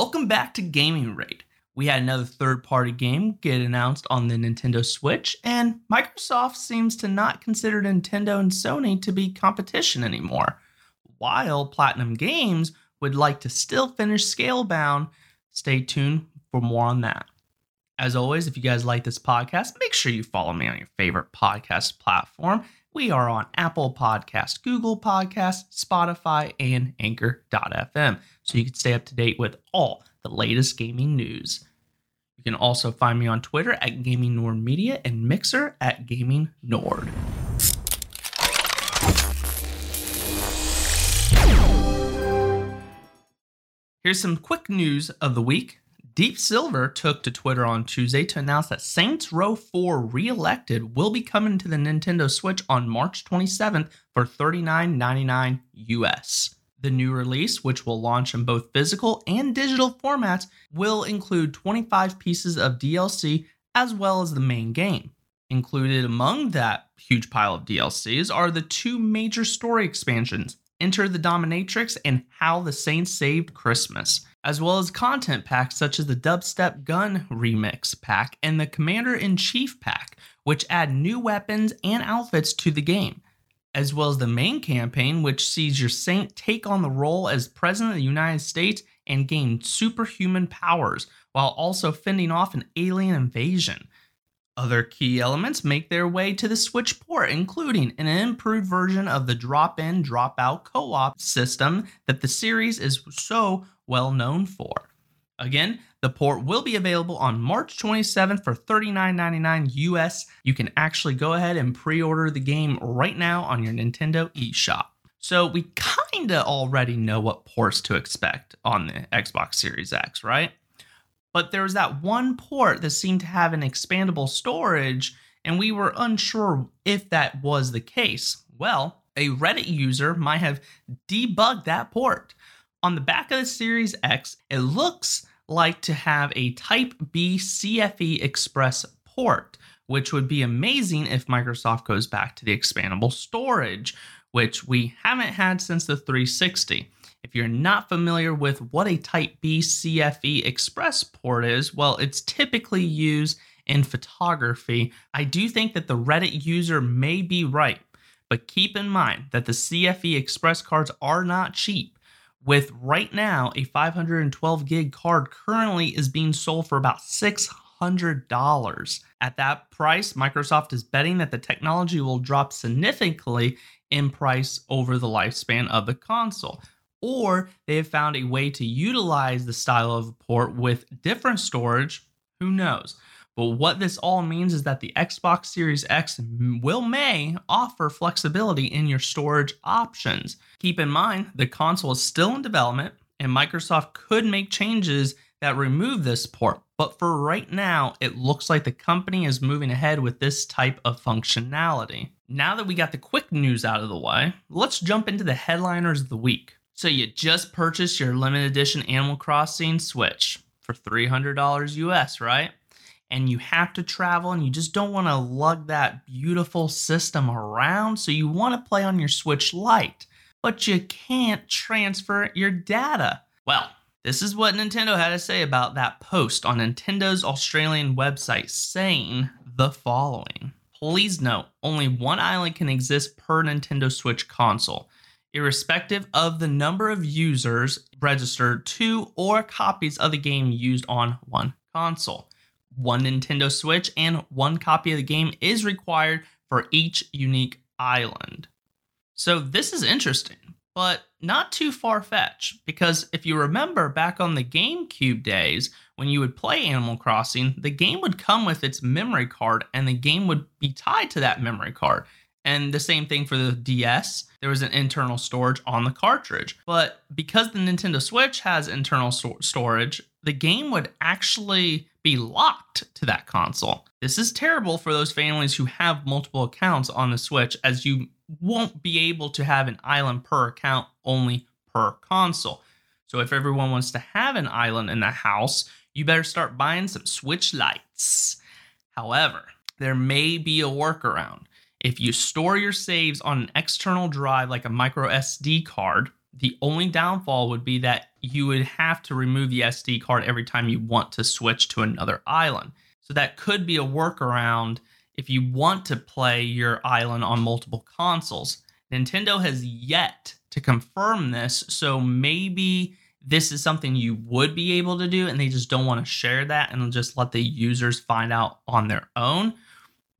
Welcome back to Gaming Raid. We had another third party game get announced on the Nintendo Switch, and Microsoft seems to not consider Nintendo and Sony to be competition anymore. While Platinum Games would like to still finish Scalebound, stay tuned for more on that. As always, if you guys like this podcast, make sure you follow me on your favorite podcast platform. We are on Apple Podcast, Google Podcast, Spotify, and Anchor.fm, so you can stay up to date with all the latest gaming news. You can also find me on Twitter at Gaming Nord Media and Mixer at Gaming Nord. Here's some quick news of the week. Deep Silver took to Twitter on Tuesday to announce that Saints Row 4 Reelected will be coming to the Nintendo Switch on March 27th for $39.99 US. The new release, which will launch in both physical and digital formats, will include 25 pieces of DLC as well as the main game. Included among that huge pile of DLCs are the two major story expansions Enter the Dominatrix and How the Saints Saved Christmas, as well as content packs such as the Dubstep Gun Remix pack and the Commander in Chief pack, which add new weapons and outfits to the game as well as the main campaign, which sees your saint take on the role as President of the United States and gain superhuman powers while also fending off an alien invasion. Other key elements make their way to the Switch port, including an improved version of the drop in, drop out co op system that the series is so well known for. Again, the port will be available on March 27th for $39.99 US. You can actually go ahead and pre order the game right now on your Nintendo eShop. So, we kinda already know what ports to expect on the Xbox Series X, right? But there was that one port that seemed to have an expandable storage, and we were unsure if that was the case. Well, a Reddit user might have debugged that port. On the back of the Series X, it looks like to have a Type B CFexpress port, which would be amazing if Microsoft goes back to the expandable storage, which we haven't had since the 360. If you're not familiar with what a Type B CFexpress port is, well, it's typically used in photography. I do think that the Reddit user may be right, but keep in mind that the CFexpress cards are not cheap with right now a 512 gig card currently is being sold for about $600. At that price, Microsoft is betting that the technology will drop significantly in price over the lifespan of the console. Or they have found a way to utilize the style of port with different storage, who knows? But what this all means is that the Xbox Series X will may offer flexibility in your storage options. Keep in mind, the console is still in development and Microsoft could make changes that remove this port. But for right now, it looks like the company is moving ahead with this type of functionality. Now that we got the quick news out of the way, let's jump into the headliners of the week. So you just purchased your limited edition Animal Crossing Switch for $300 US, right? And you have to travel and you just don't want to lug that beautiful system around. So you want to play on your Switch Lite, but you can't transfer your data. Well, this is what Nintendo had to say about that post on Nintendo's Australian website saying the following. Please note, only one island can exist per Nintendo Switch console, irrespective of the number of users registered to or copies of the game used on one console one Nintendo Switch, and one copy of the game is required for each unique island. So this is interesting, but not too far fetched, because if you remember back on the GameCube days, when you would play Animal Crossing, the game would come with its memory card and the game would be tied to that memory card. And the same thing for the DS, there was an internal storage on the cartridge. But because the Nintendo Switch has internal so- storage, the game would actually be locked to that console. This is terrible for those families who have multiple accounts on the Switch, as you won't be able to have an island per account, only per console. So if everyone wants to have an island in the house, you better start buying some Switch Lites. However, there may be a workaround. If you store your saves on an external drive like a micro SD card, The only downfall would be that you would have to remove the SD card every time you want to switch to another island. So that could be a workaround if you want to play your island on multiple consoles. Nintendo has yet to confirm this, so maybe this is something you would be able to do and they just don't want to share that and just let the users find out on their own.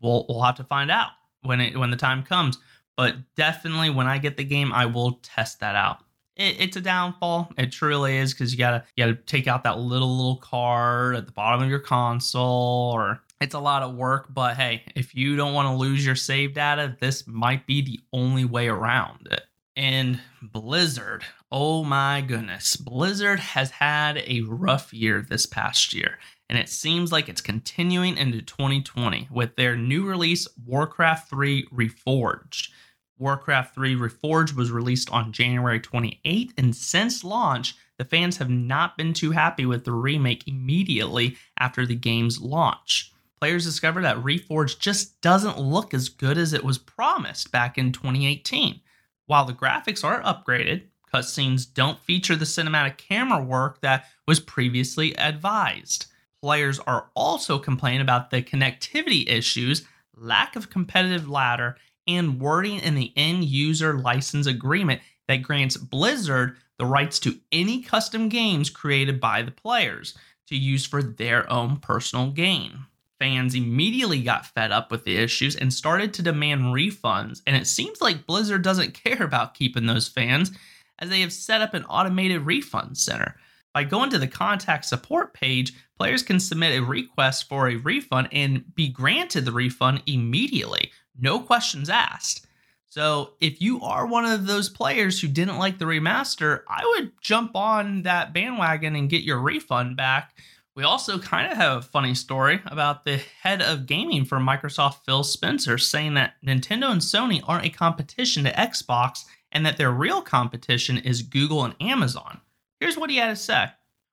We'll, we'll have to find out when it when the time comes. But definitely when I get the game, I will test that out. It, it's a downfall. It truly is because you gotta you gotta take out that little little card at the bottom of your console or it's a lot of work, but hey, if you don't want to lose your save data, this might be the only way around it. And Blizzard, oh my goodness, Blizzard has had a rough year this past year, and it seems like it's continuing into 2020 with their new release, Warcraft 3 Reforged. Warcraft 3 Reforged was released on January 28th, and since launch, the fans have not been too happy with the remake immediately after the game's launch players discovered that Reforged just doesn't look as good as it was promised back in 2018. While the graphics are upgraded, cutscenes don't feature the cinematic camera work that was previously advised. Players are also complaining about the connectivity issues, lack of competitive ladder, and wording in the end user license agreement that grants Blizzard the rights to any custom games created by the players to use for their own personal gain. Fans immediately got fed up with the issues and started to demand refunds, and it seems like Blizzard doesn't care about keeping those fans as they have set up an automated refund center. By going to the contact support page, players can submit a request for a refund and be granted the refund immediately, no questions asked. So, if you are one of those players who didn't like the remaster, I would jump on that bandwagon and get your refund back we also kind of have a funny story about the head of gaming for Microsoft, Phil Spencer, saying that Nintendo and Sony aren't a competition to Xbox and that their real competition is Google and Amazon. Here's what he had to say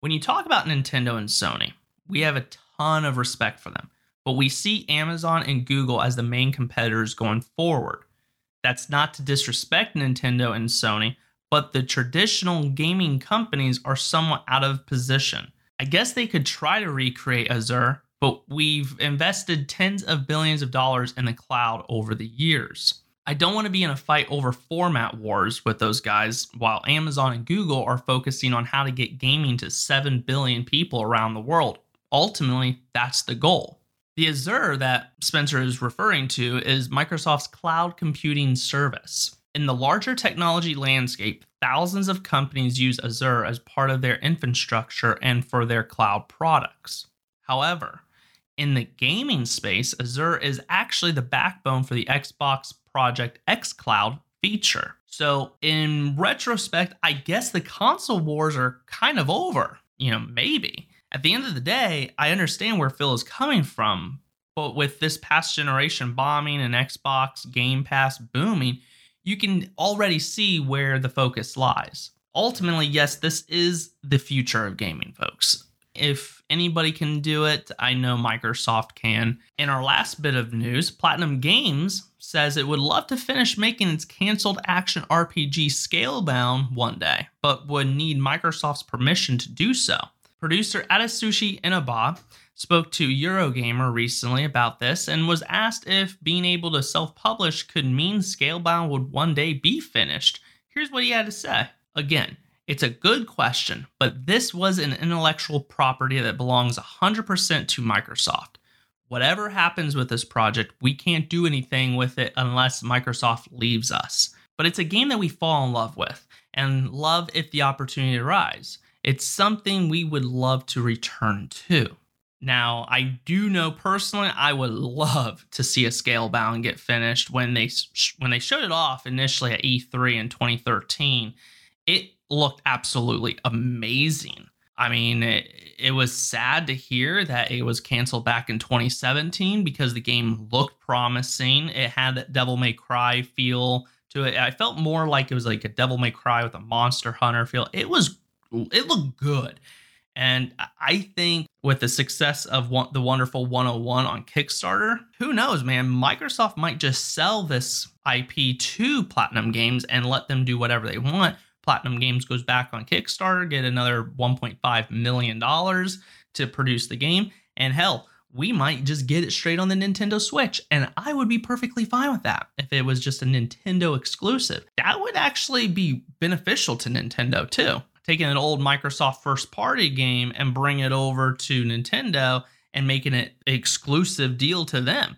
When you talk about Nintendo and Sony, we have a ton of respect for them, but we see Amazon and Google as the main competitors going forward. That's not to disrespect Nintendo and Sony, but the traditional gaming companies are somewhat out of position. I guess they could try to recreate Azure, but we've invested tens of billions of dollars in the cloud over the years. I don't want to be in a fight over format wars with those guys while Amazon and Google are focusing on how to get gaming to 7 billion people around the world. Ultimately, that's the goal. The Azure that Spencer is referring to is Microsoft's cloud computing service. In the larger technology landscape, thousands of companies use Azure as part of their infrastructure and for their cloud products. However, in the gaming space, Azure is actually the backbone for the Xbox Project xCloud feature. So, in retrospect, I guess the console wars are kind of over. You know, maybe. At the end of the day, I understand where Phil is coming from, but with this past generation bombing and Xbox Game Pass booming, you can already see where the focus lies. Ultimately, yes, this is the future of gaming, folks. If anybody can do it, I know Microsoft can. In our last bit of news, Platinum Games says it would love to finish making its canceled action RPG Scalebound one day, but would need Microsoft's permission to do so. Producer Atsushi Inaba spoke to Eurogamer recently about this and was asked if being able to self publish could mean Scalebound would one day be finished. Here's what he had to say. Again, it's a good question, but this was an intellectual property that belongs 100% to Microsoft. Whatever happens with this project, we can't do anything with it unless Microsoft leaves us. But it's a game that we fall in love with and love if the opportunity arises. It's something we would love to return to. Now, I do know personally, I would love to see a Scalebound get finished when they when they showed it off initially at E3 in 2013. It looked absolutely amazing. I mean, it, it was sad to hear that it was canceled back in 2017 because the game looked promising. It had that Devil May Cry feel to it. I felt more like it was like a Devil May Cry with a Monster Hunter feel. It was, it looked good. And I think with the success of one, the Wonderful 101 on Kickstarter, who knows, man? Microsoft might just sell this IP to Platinum Games and let them do whatever they want. Platinum Games goes back on Kickstarter, get another $1.5 million to produce the game. And hell, we might just get it straight on the Nintendo Switch. And I would be perfectly fine with that if it was just a Nintendo exclusive. That would actually be beneficial to Nintendo too. Taking an old Microsoft first party game and bring it over to Nintendo and making it exclusive deal to them.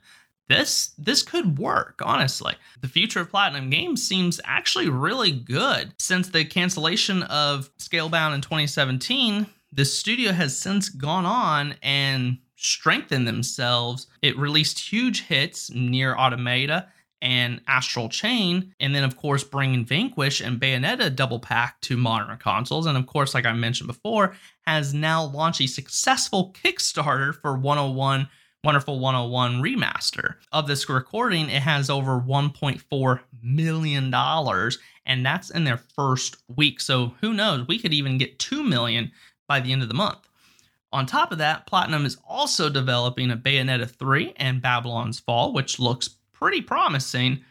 This this could work, honestly. The future of Platinum Games seems actually really good. Since the cancellation of Scalebound in 2017, the studio has since gone on and strengthened themselves. It released huge hits NieR Automata and Astral Chain, and then of course bringing Vanquish and Bayonetta double pack to modern consoles. And of course, like I mentioned before, has now launched a successful Kickstarter for 101 Wonderful 101 remaster. Of this recording, it has over 1.4 million dollars, and that's in their first week. So who knows? We could even get 2 million by the end of the month. On top of that, Platinum is also developing a Bayonetta 3 and Babylon's Fall, which looks pretty promising.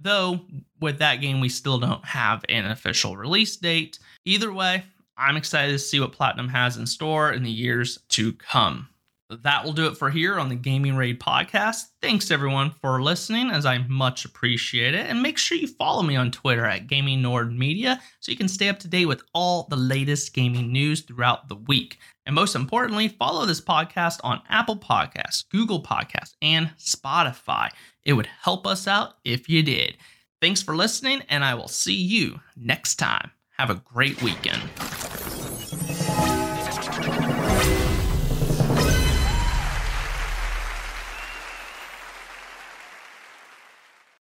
Though, with that game, we still don't have an official release date. Either way, I'm excited to see what Platinum has in store in the years to come. That will do it for here on the Gaming Raid podcast. Thanks everyone for listening, as I much appreciate it. And make sure you follow me on Twitter at Gaming Nord Media so you can stay up to date with all the latest gaming news throughout the week. And most importantly, follow this podcast on Apple Podcasts, Google Podcasts, and Spotify. It would help us out if you did. Thanks for listening, and I will see you next time. Have a great weekend.